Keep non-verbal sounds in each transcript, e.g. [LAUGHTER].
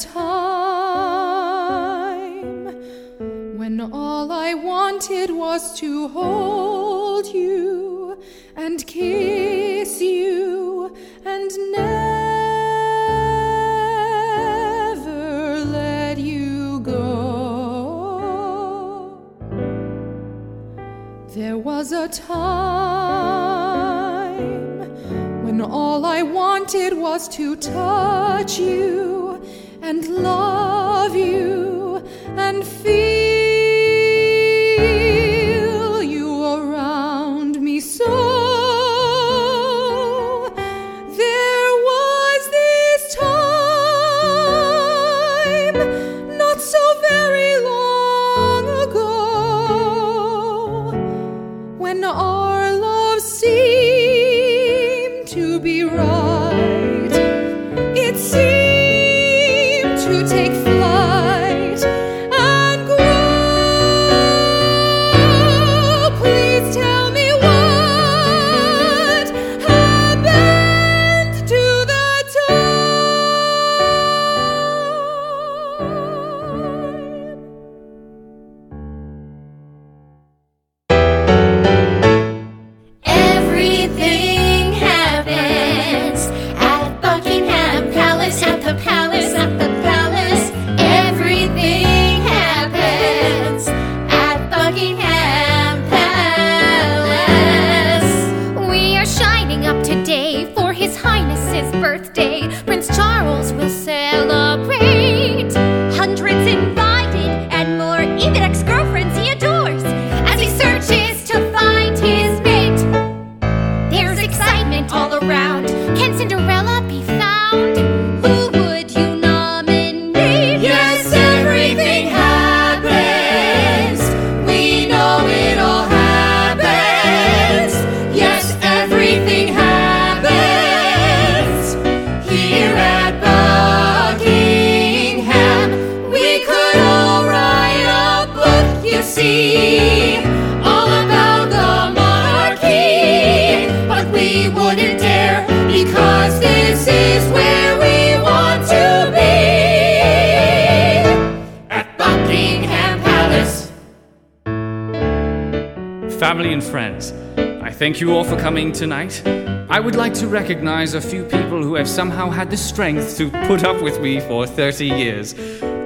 Time when all I wanted was to hold you and kiss you and never let you go. There was a time when all I wanted was to touch you and love you and feel friends, I thank you all for coming tonight. I would like to recognize a few people who have somehow had the strength to put up with me for 30 years.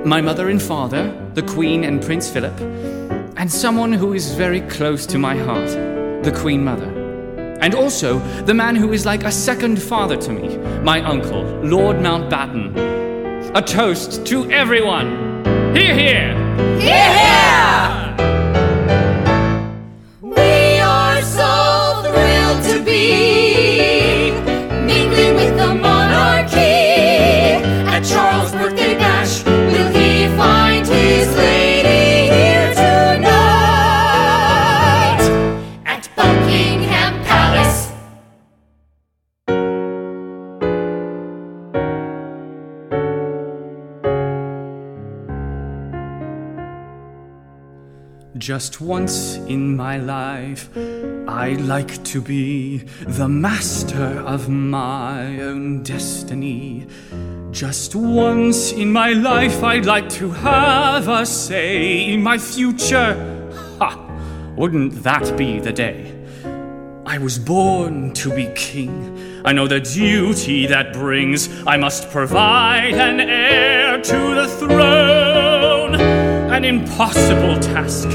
My mother and father, the Queen and Prince Philip, and someone who is very close to my heart, the Queen Mother. And also the man who is like a second father to me, my uncle, Lord Mountbatten. A toast to everyone! Hear, here! hear! We Just once in my life, I'd like to be the master of my own destiny. Just once in my life, I'd like to have a say in my future. Ha! Wouldn't that be the day? I was born to be king. I know the duty that brings. I must provide an heir to the throne. An impossible task.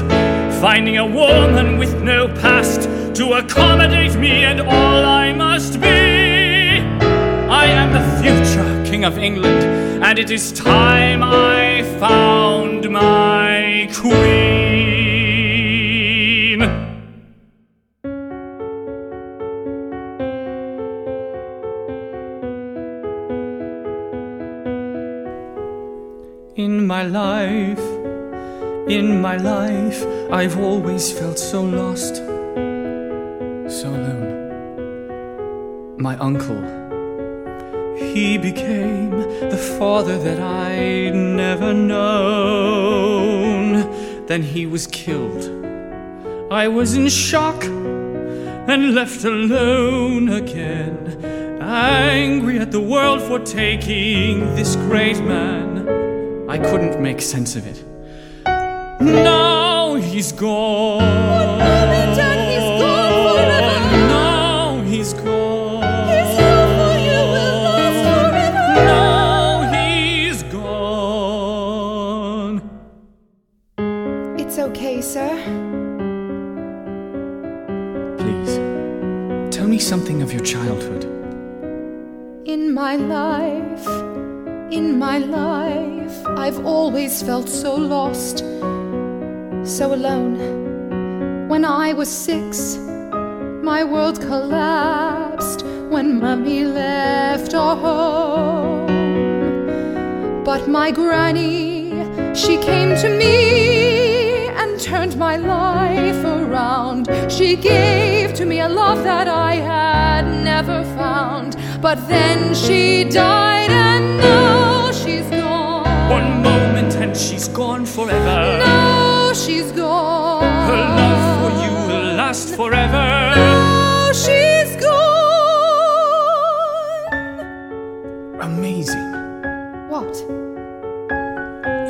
Finding a woman with no past to accommodate me and all I must be. I am the future King of England, and it is time I found my queen. In my life, in my life, I've always felt so lost, so alone. My uncle, he became the father that I'd never known. Then he was killed. I was in shock and left alone again angry at the world for taking this great man. I couldn't make sense of it. Now he's gone. moment and he's gone forever. Now he's gone. His love for you will last forever. Now he's gone. It's okay, sir. Please, tell me something of your childhood. In my life, in my life, I've always felt so lost, so alone. When I was six, my world collapsed when Mummy left our home. But my granny, she came to me and turned my life around. She gave to me a love that I had never found. But then she died, and now she's gone. One moment and she's gone forever. Now she's gone. Her love for you will last forever. Now she's gone. Amazing. What?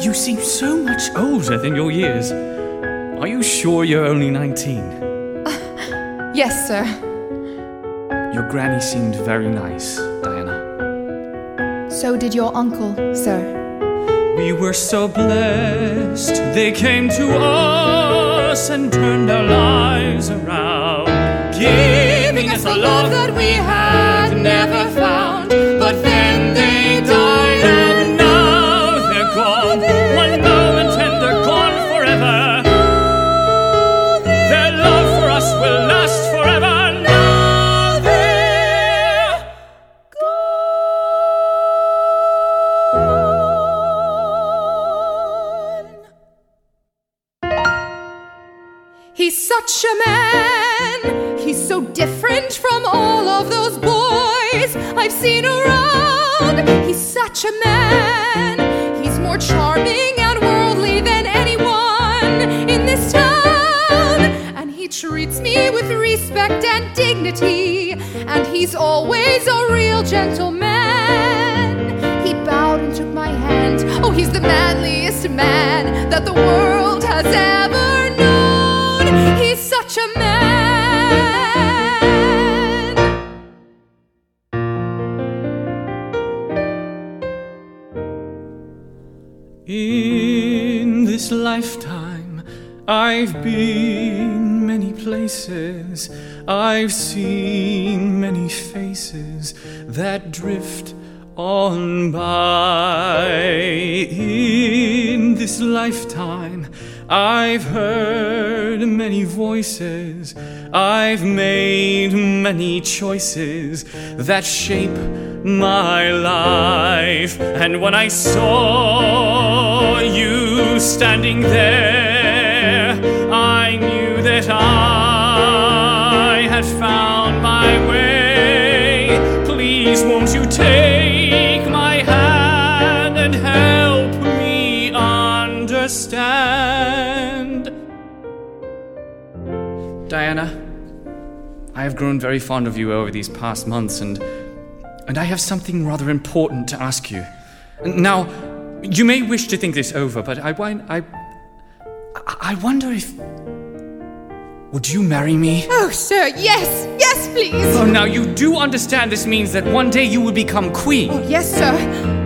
You seem so much older than your years. Are you sure you're only 19? [LAUGHS] Yes, sir. Your granny seemed very nice, Diana. So did your uncle, sir. We were so blessed. They came to us and turned our lives around, giving us a love that we had never found. Gentleman. He bowed and took my hand. Oh, he's the manliest man that the world has ever known. He's such a man. In this lifetime, I've been many places. I've seen many faces that drift on by. In this lifetime, I've heard many voices. I've made many choices that shape my life. And when I saw you standing there, Please, won't you take my hand and help me understand? Diana, I have grown very fond of you over these past months, and and I have something rather important to ask you. Now, you may wish to think this over, but I I I wonder if would you marry me? Oh, sir, yes, yes, please. Oh, now you do understand this means that one day you will become queen. Oh, Yes, sir.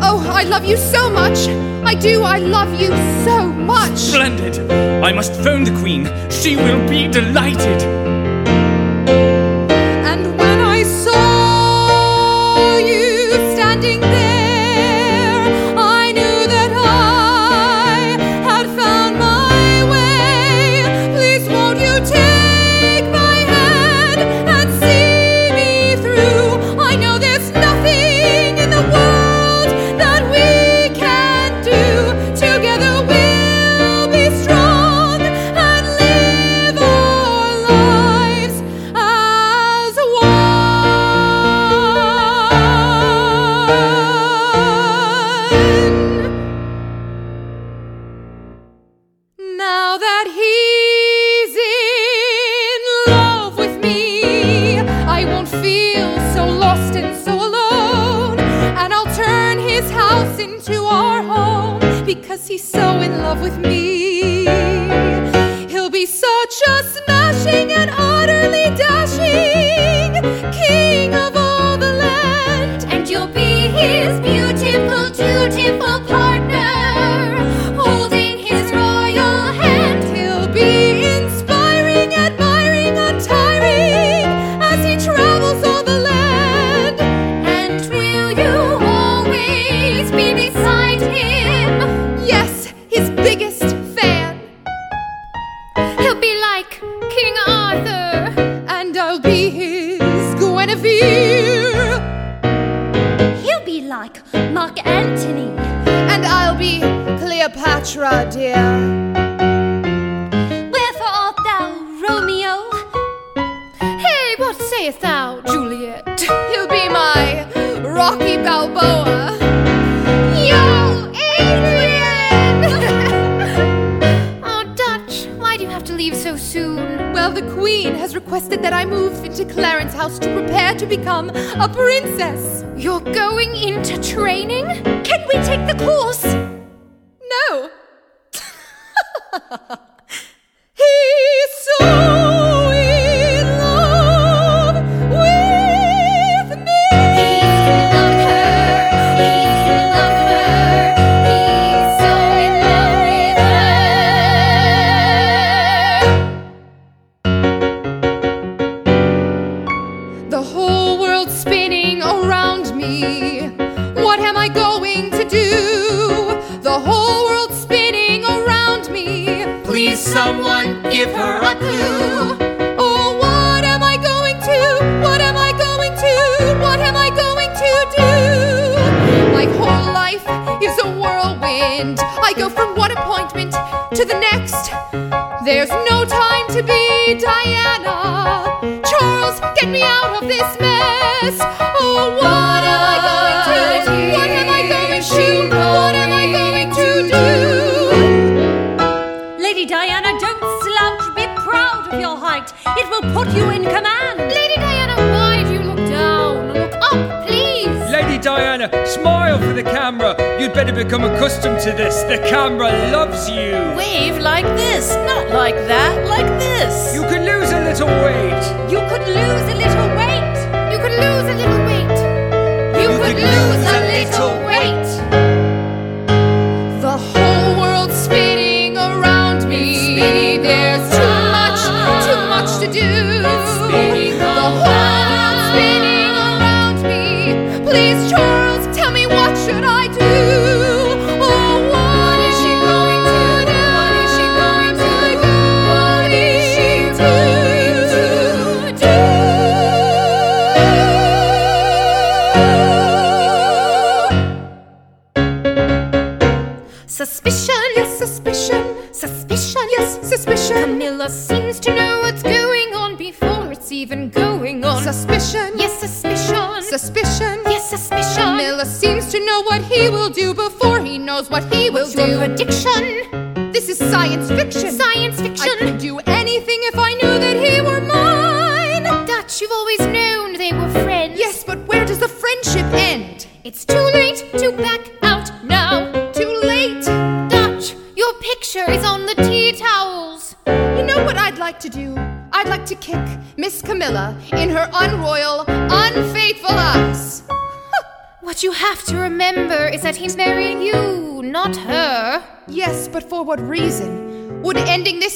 Oh, I love you so much. I do, I love you so much. Splendid! I must phone the queen. She will be delighted. Someone give her a clue. Oh, what am I going to? What am I going to? What am I going to do? My whole life is a whirlwind. I go from one appointment to the next. There's no time to be Diana. Charles, get me out of this mess. Oh, what am I going to do? What am I going to? What will put you in command. Lady Diana, why do you look down? Look up, please. Lady Diana, smile for the camera. You'd better become accustomed to this. The camera loves you. Wave like this, not like that, like this. You could lose a little weight. You could lose a little weight. You could lose a little weight. You, could lose a little weight. Knows what he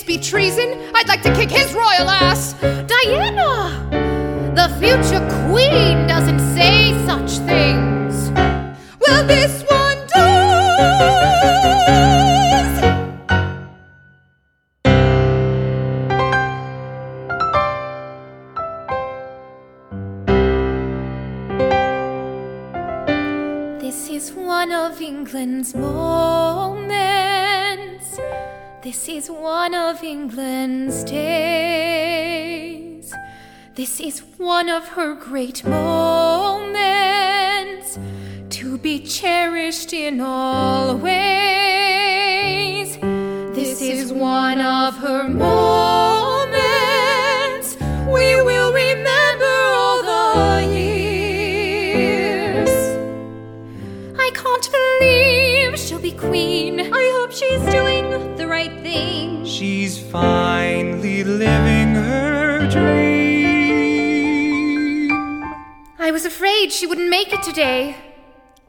be treason? I'd like to kick his royal ass. Diana! The future queen doesn't say such things. Well, this one does. This is one of England's moments. This is one of England's days. This is one of her great moments to be cherished in all ways. This is one of her moments we will remember all the years. I can't believe she'll be queen. She's finally living her dream. I was afraid she wouldn't make it today.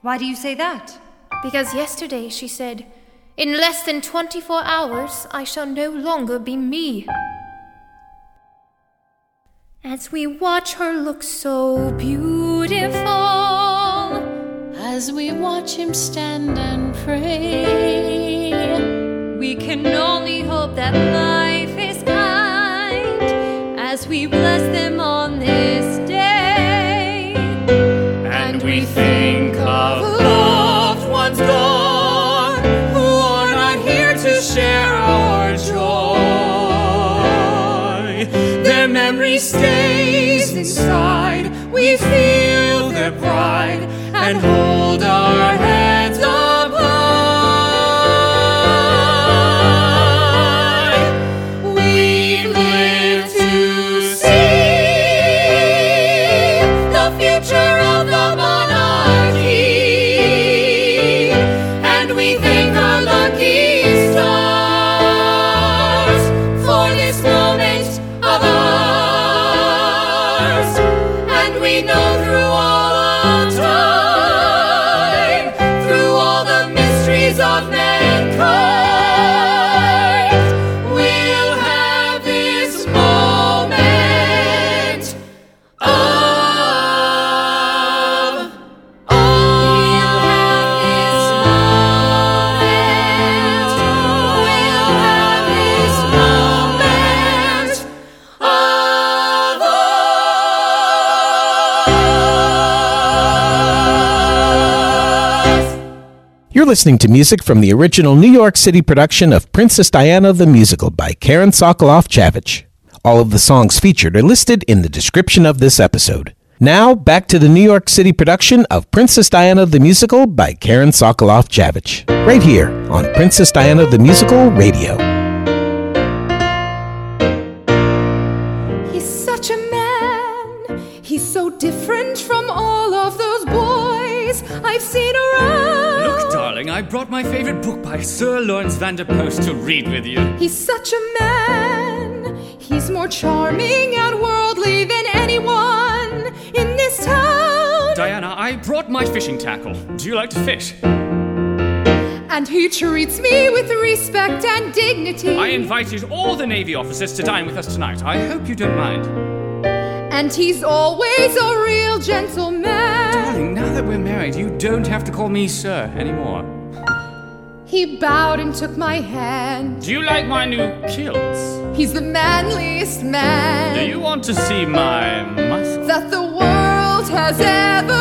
Why do you say that? Because yesterday she said, In less than 24 hours, I shall no longer be me. As we watch her look so beautiful, As we watch him stand and pray, We can only hope that life is kind as we bless them on this day. And we think of loved ones gone who are not here to share our joy. Their memory stays inside. We feel their pride and hold our heads listening to music from the original New York City production of Princess Diana the Musical by Karen Sokolof Javitch. All of the songs featured are listed in the description of this episode. Now, back to the New York City production of Princess Diana the Musical by Karen Sokolof Javitch. Right here on Princess Diana the Musical Radio. He's such a man. He's so different from all of those boys I've seen brought my favorite book by Sir Laurens van der Post to read with you. He's such a man. He's more charming and worldly than anyone in this town. Diana, I brought my fishing tackle. Do you like to fish? And he treats me with respect and dignity. I invited all the Navy officers to dine with us tonight. I hope you don't mind. And he's always a real gentleman. Darling, now that we're married, you don't have to call me sir anymore. He bowed and took my hand. Do you like my new kilts? He's the manliest man Do you want to see my muscles? that the world has ever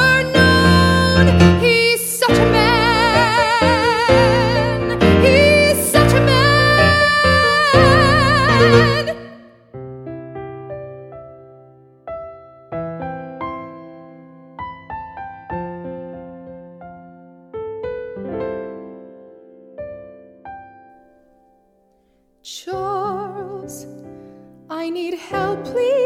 Charles, I need help, please.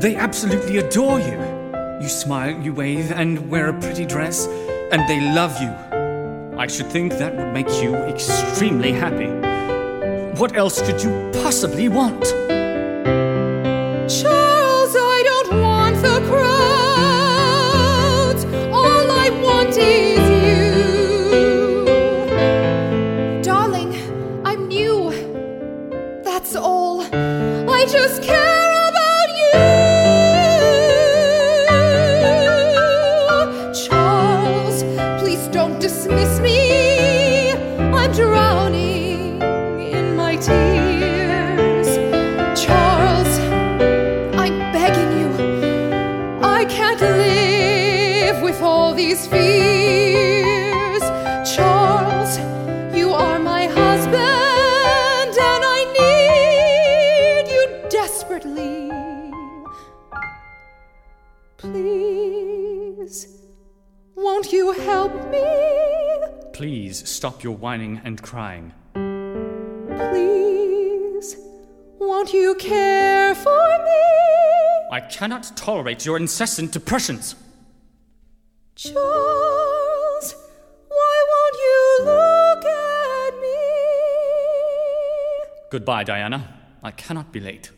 They absolutely adore you. You smile, you wave, and wear a pretty dress, and they love you. I should think that would make you extremely happy. What else could you possibly want? Please stop your whining and crying. Please, won't you care for me? I cannot tolerate your incessant depressions. Charles, why won't you look at me? Goodbye, Diana. I cannot be late.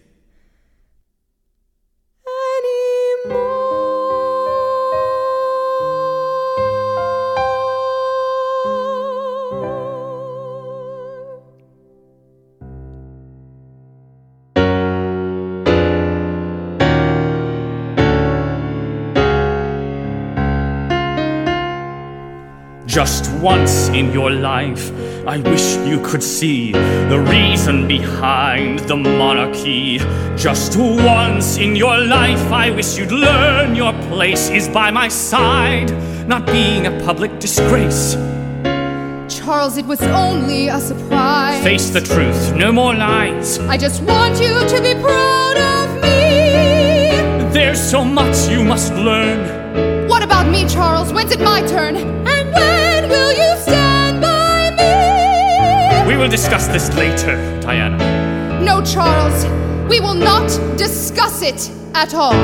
Just once in your life, I wish you could see the reason behind the monarchy. Just once in your life, I wish you'd learn your place is by my side, not being a public disgrace. Charles, it was only a surprise. Face the truth, no more lies. I just want you to be proud of me. There's so much you must learn. What about me, Charles? When's it my turn? We will discuss this later, Diana. No, Charles, we will not discuss it at all.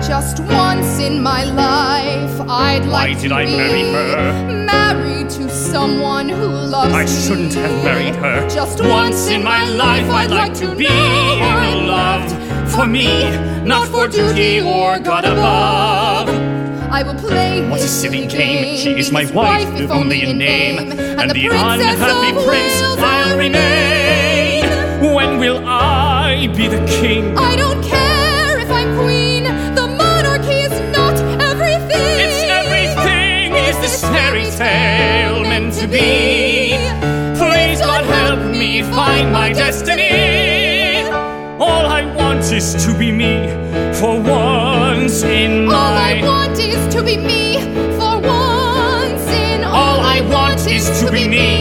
Just once in my life, I'd Why like to I be marry her? married to someone who loves I me. shouldn't have married her. Just once in my life, I'd like to be loved for me, not for duty or God above. I will play What a silly game. She is my wife, if only in name, and, the, unhappy prince I'll remain. When will I be the king? I don't care if I'm queen. The monarchy is not everything. It's everything. Is this fairy tale meant to be? Please, God, help me find my destiny. All I want is to be me for once in All I want is to be me for once in All I want is to be me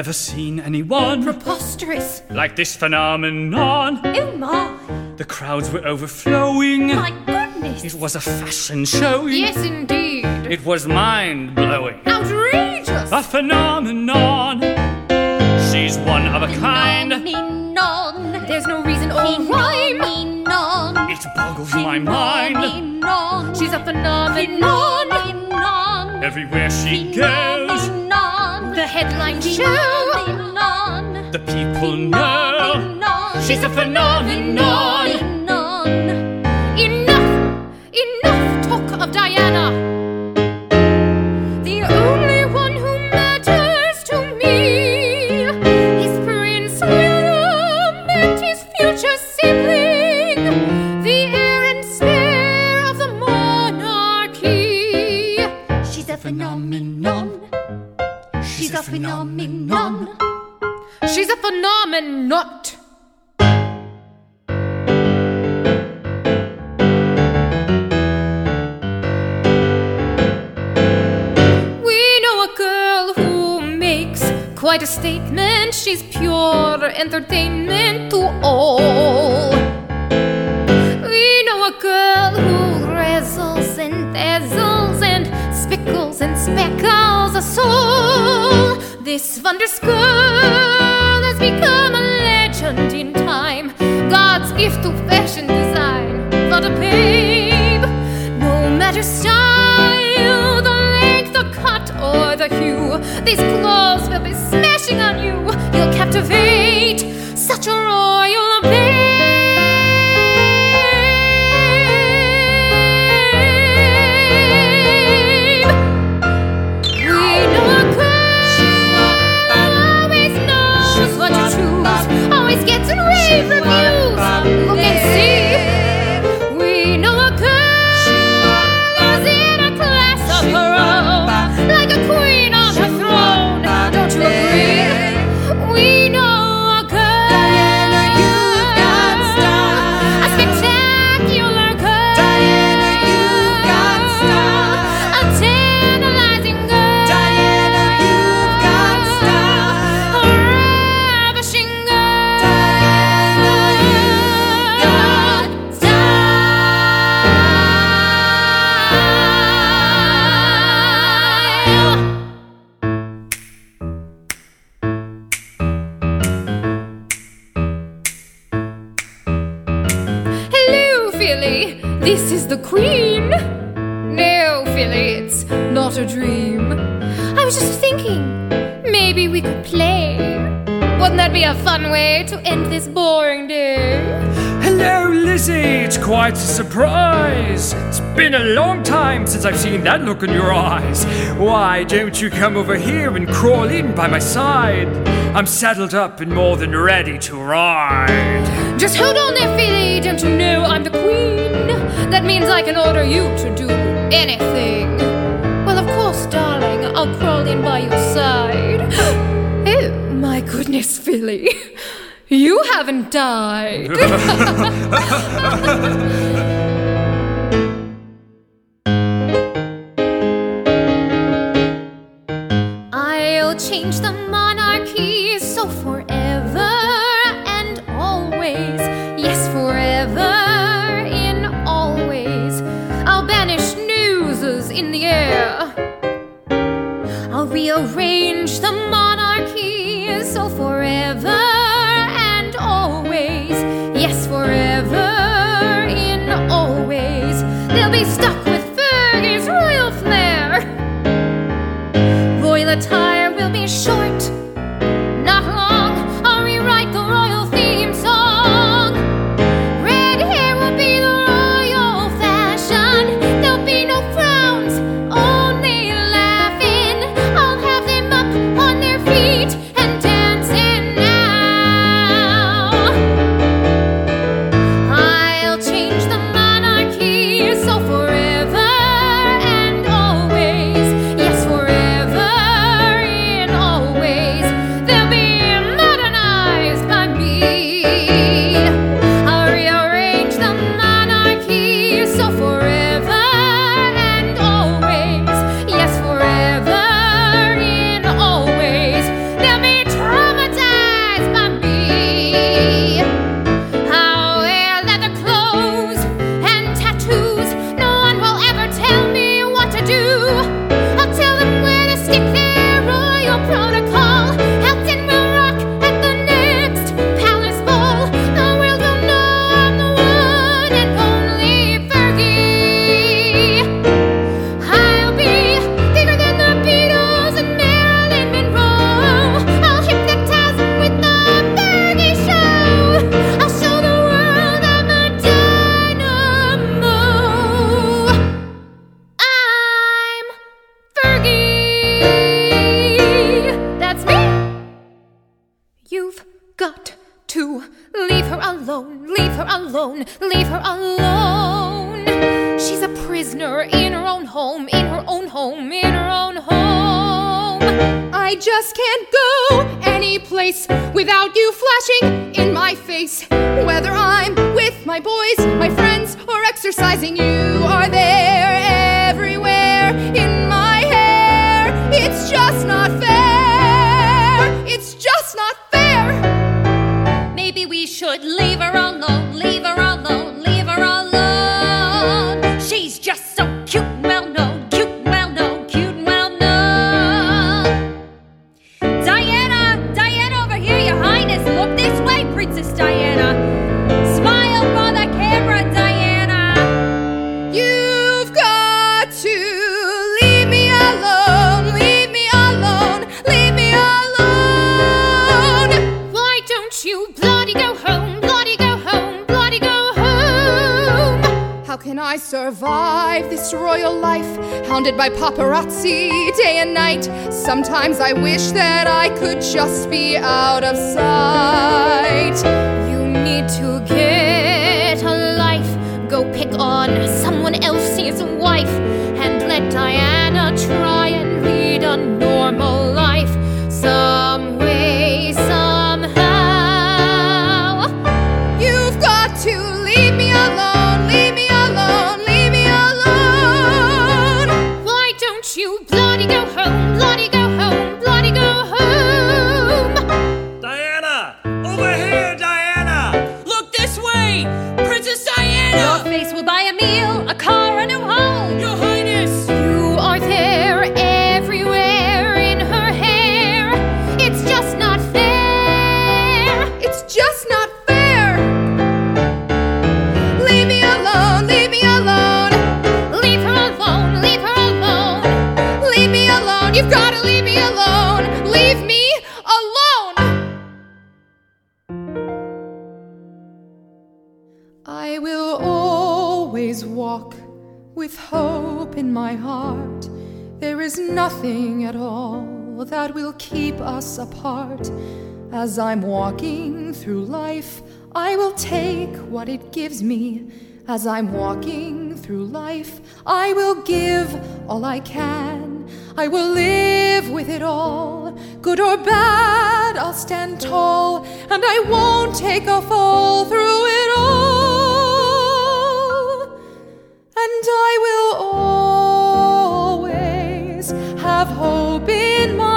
Never seen anyone Preposterous. like this phenomenon. Oh my. The crowds were overflowing. My goodness. It was a fashion show. Yes, indeed. It was mind blowing. Outrageous. A phenomenon. She's one of a kind. Phenomenon. There's no reason or rhyme. Phenomenon. It boggles my mind. Phenomenon. She's a phenomenon. Phenomenon. Everywhere she goes, Phenomenon. The headline show. Phenomenon. the people know. She's a phenomenon. been a long time since I've seen that look in your eyes. Why don't you come over here and crawl in by my side? I'm saddled up and more than ready to ride. Just hold on there, Philly. Don't you know I'm the queen? That means I can order you to do anything. Well, of course, darling, I'll crawl in by your side. [GASPS] oh, my goodness, Philly. [LAUGHS] You haven't died. [LAUGHS] [LAUGHS] rearrange the in my face. Whether I'm with my boys, my friends, or exercising, you are there. surrounded by paparazzi day and night. Sometimes I wish that I could just be out of sight. You need to get a life, go pick on someone else's wife. Apart. As I'm walking through life, I will take what it gives me. As I'm walking through life, I will give all I can. I will live with it all. Good or bad, I'll stand tall, and I won't take a fall through it all. And I will always have hope in my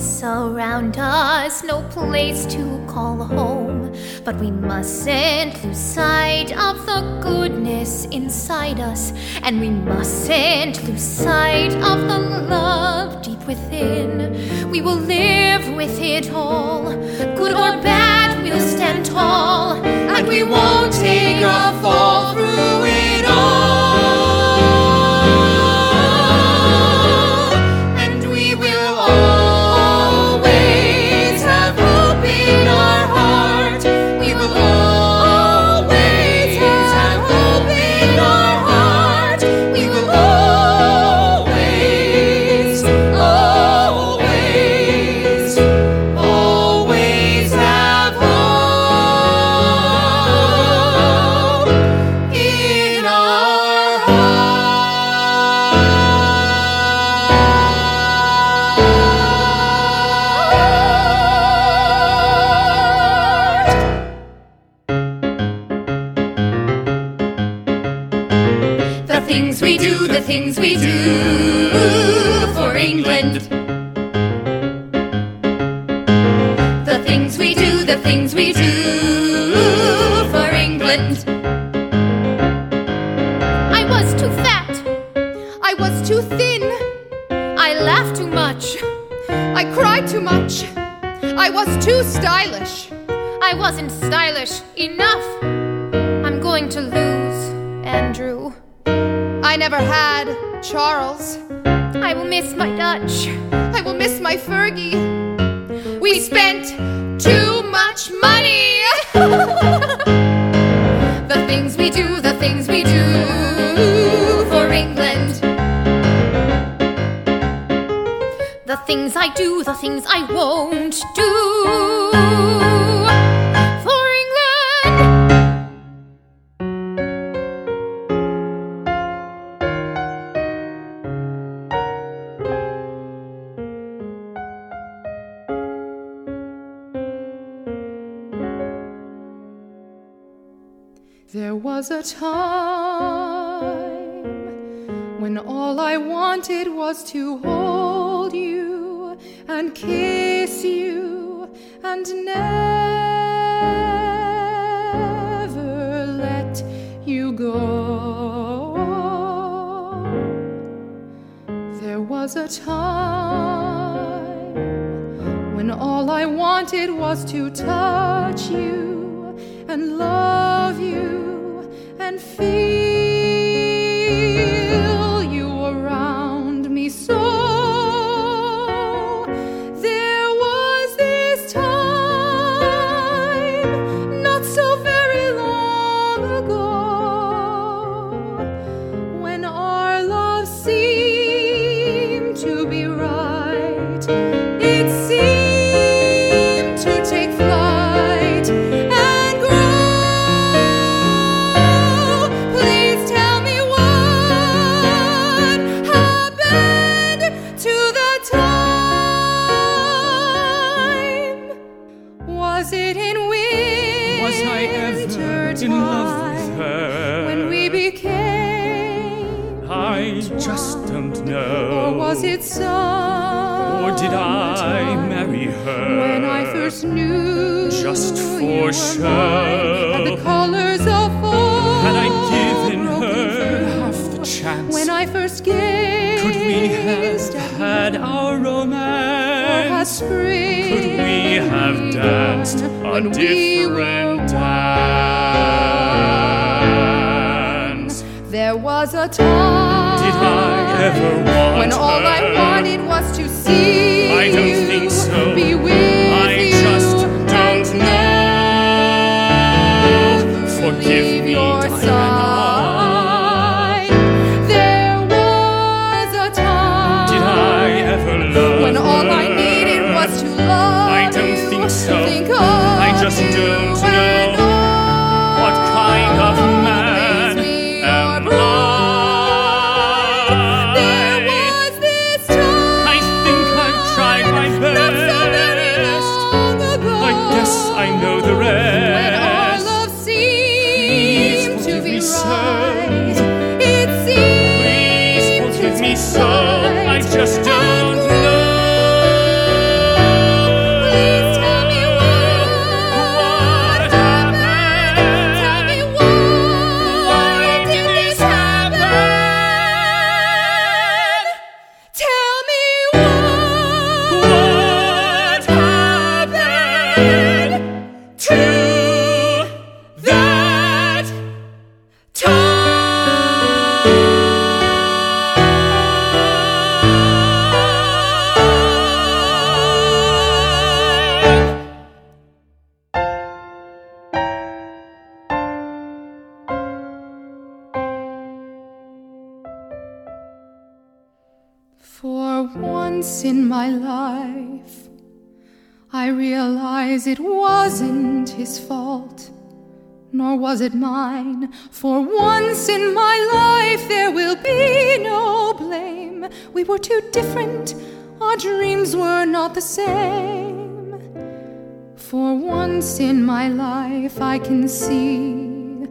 sadness around us, no place to call home. But we mustn't lose sight of the goodness inside us, and we mustn't lose sight of the love deep within. We will live with it all, good or bad, we'll stand tall, and we won't take a fall through things we do for England. The things we do, the things we do for England. I was too fat. I was too thin. I laughed too much. I cried too much. I was too stylish. I wasn't stylish enough. I'm going to lose, Andrew. I never had Charles. I will miss my Dutch. Was a time when all I wanted was to hold you and kiss you and never let you go. There was a time when all I wanted was to touch you blessed in winter Was I ever in love with her? When we became I just don't know. Or was it so Or did I marry her? When I first knew Just for show sure. Had the colors of fall Had I given her half the chance When I first gave Could we have had our romance? Or spring we have danced a different dance? There was a time Did I ever want when all I wanted was to see I don't you, think so. be with I you, just don't know. Forgive me, my life, I realize it wasn't his fault, nor was it mine. For once in my life, there will be no blame. We were too different, our dreams were not the same. For once in my life, I can see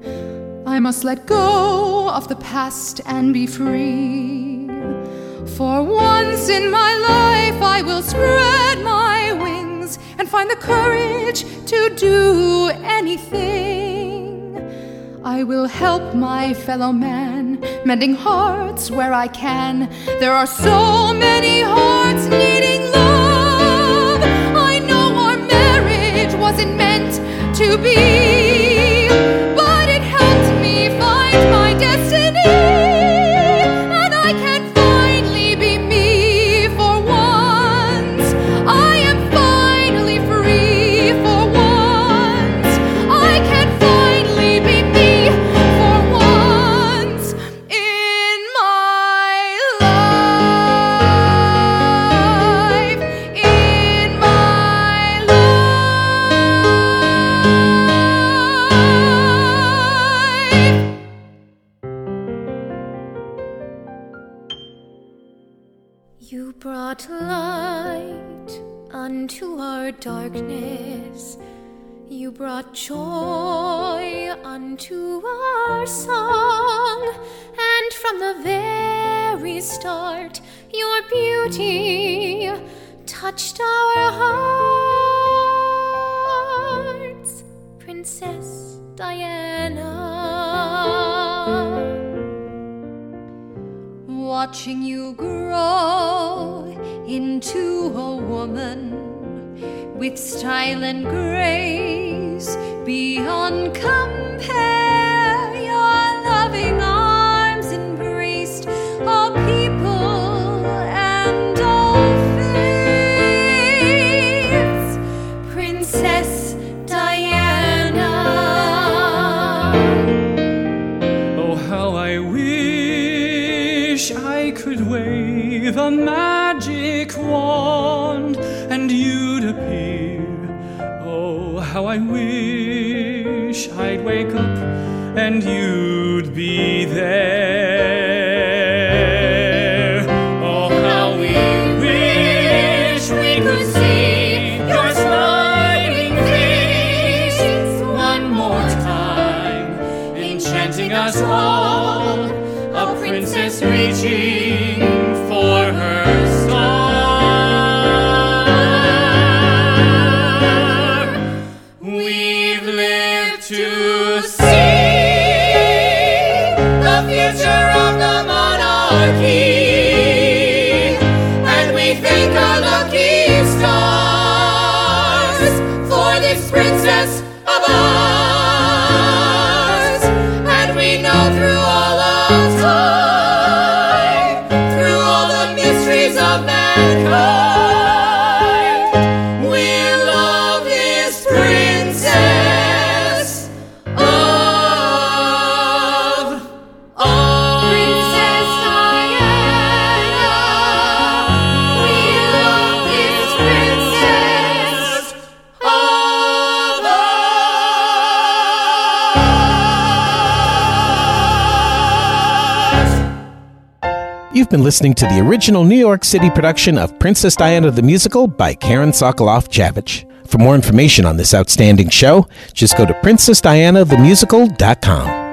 I must let go of the past and be free. For once in my life, I will spread my wings and find the courage to do anything. I will help my fellow man, mending hearts where I can. There are so many hearts needing love. I know our marriage wasn't meant to be, joy unto our song. And from the very start, your beauty touched our hearts. Princess Diana. Watching you grow into a woman with style and grace beyond compare. And you'd the future of the monarchy, and we think a lucky You've been listening to the original New York City production of Princess Diana the Musical by Karen Sokolof Javitch. For more information on this outstanding show, just go to princessdianathemusical.com.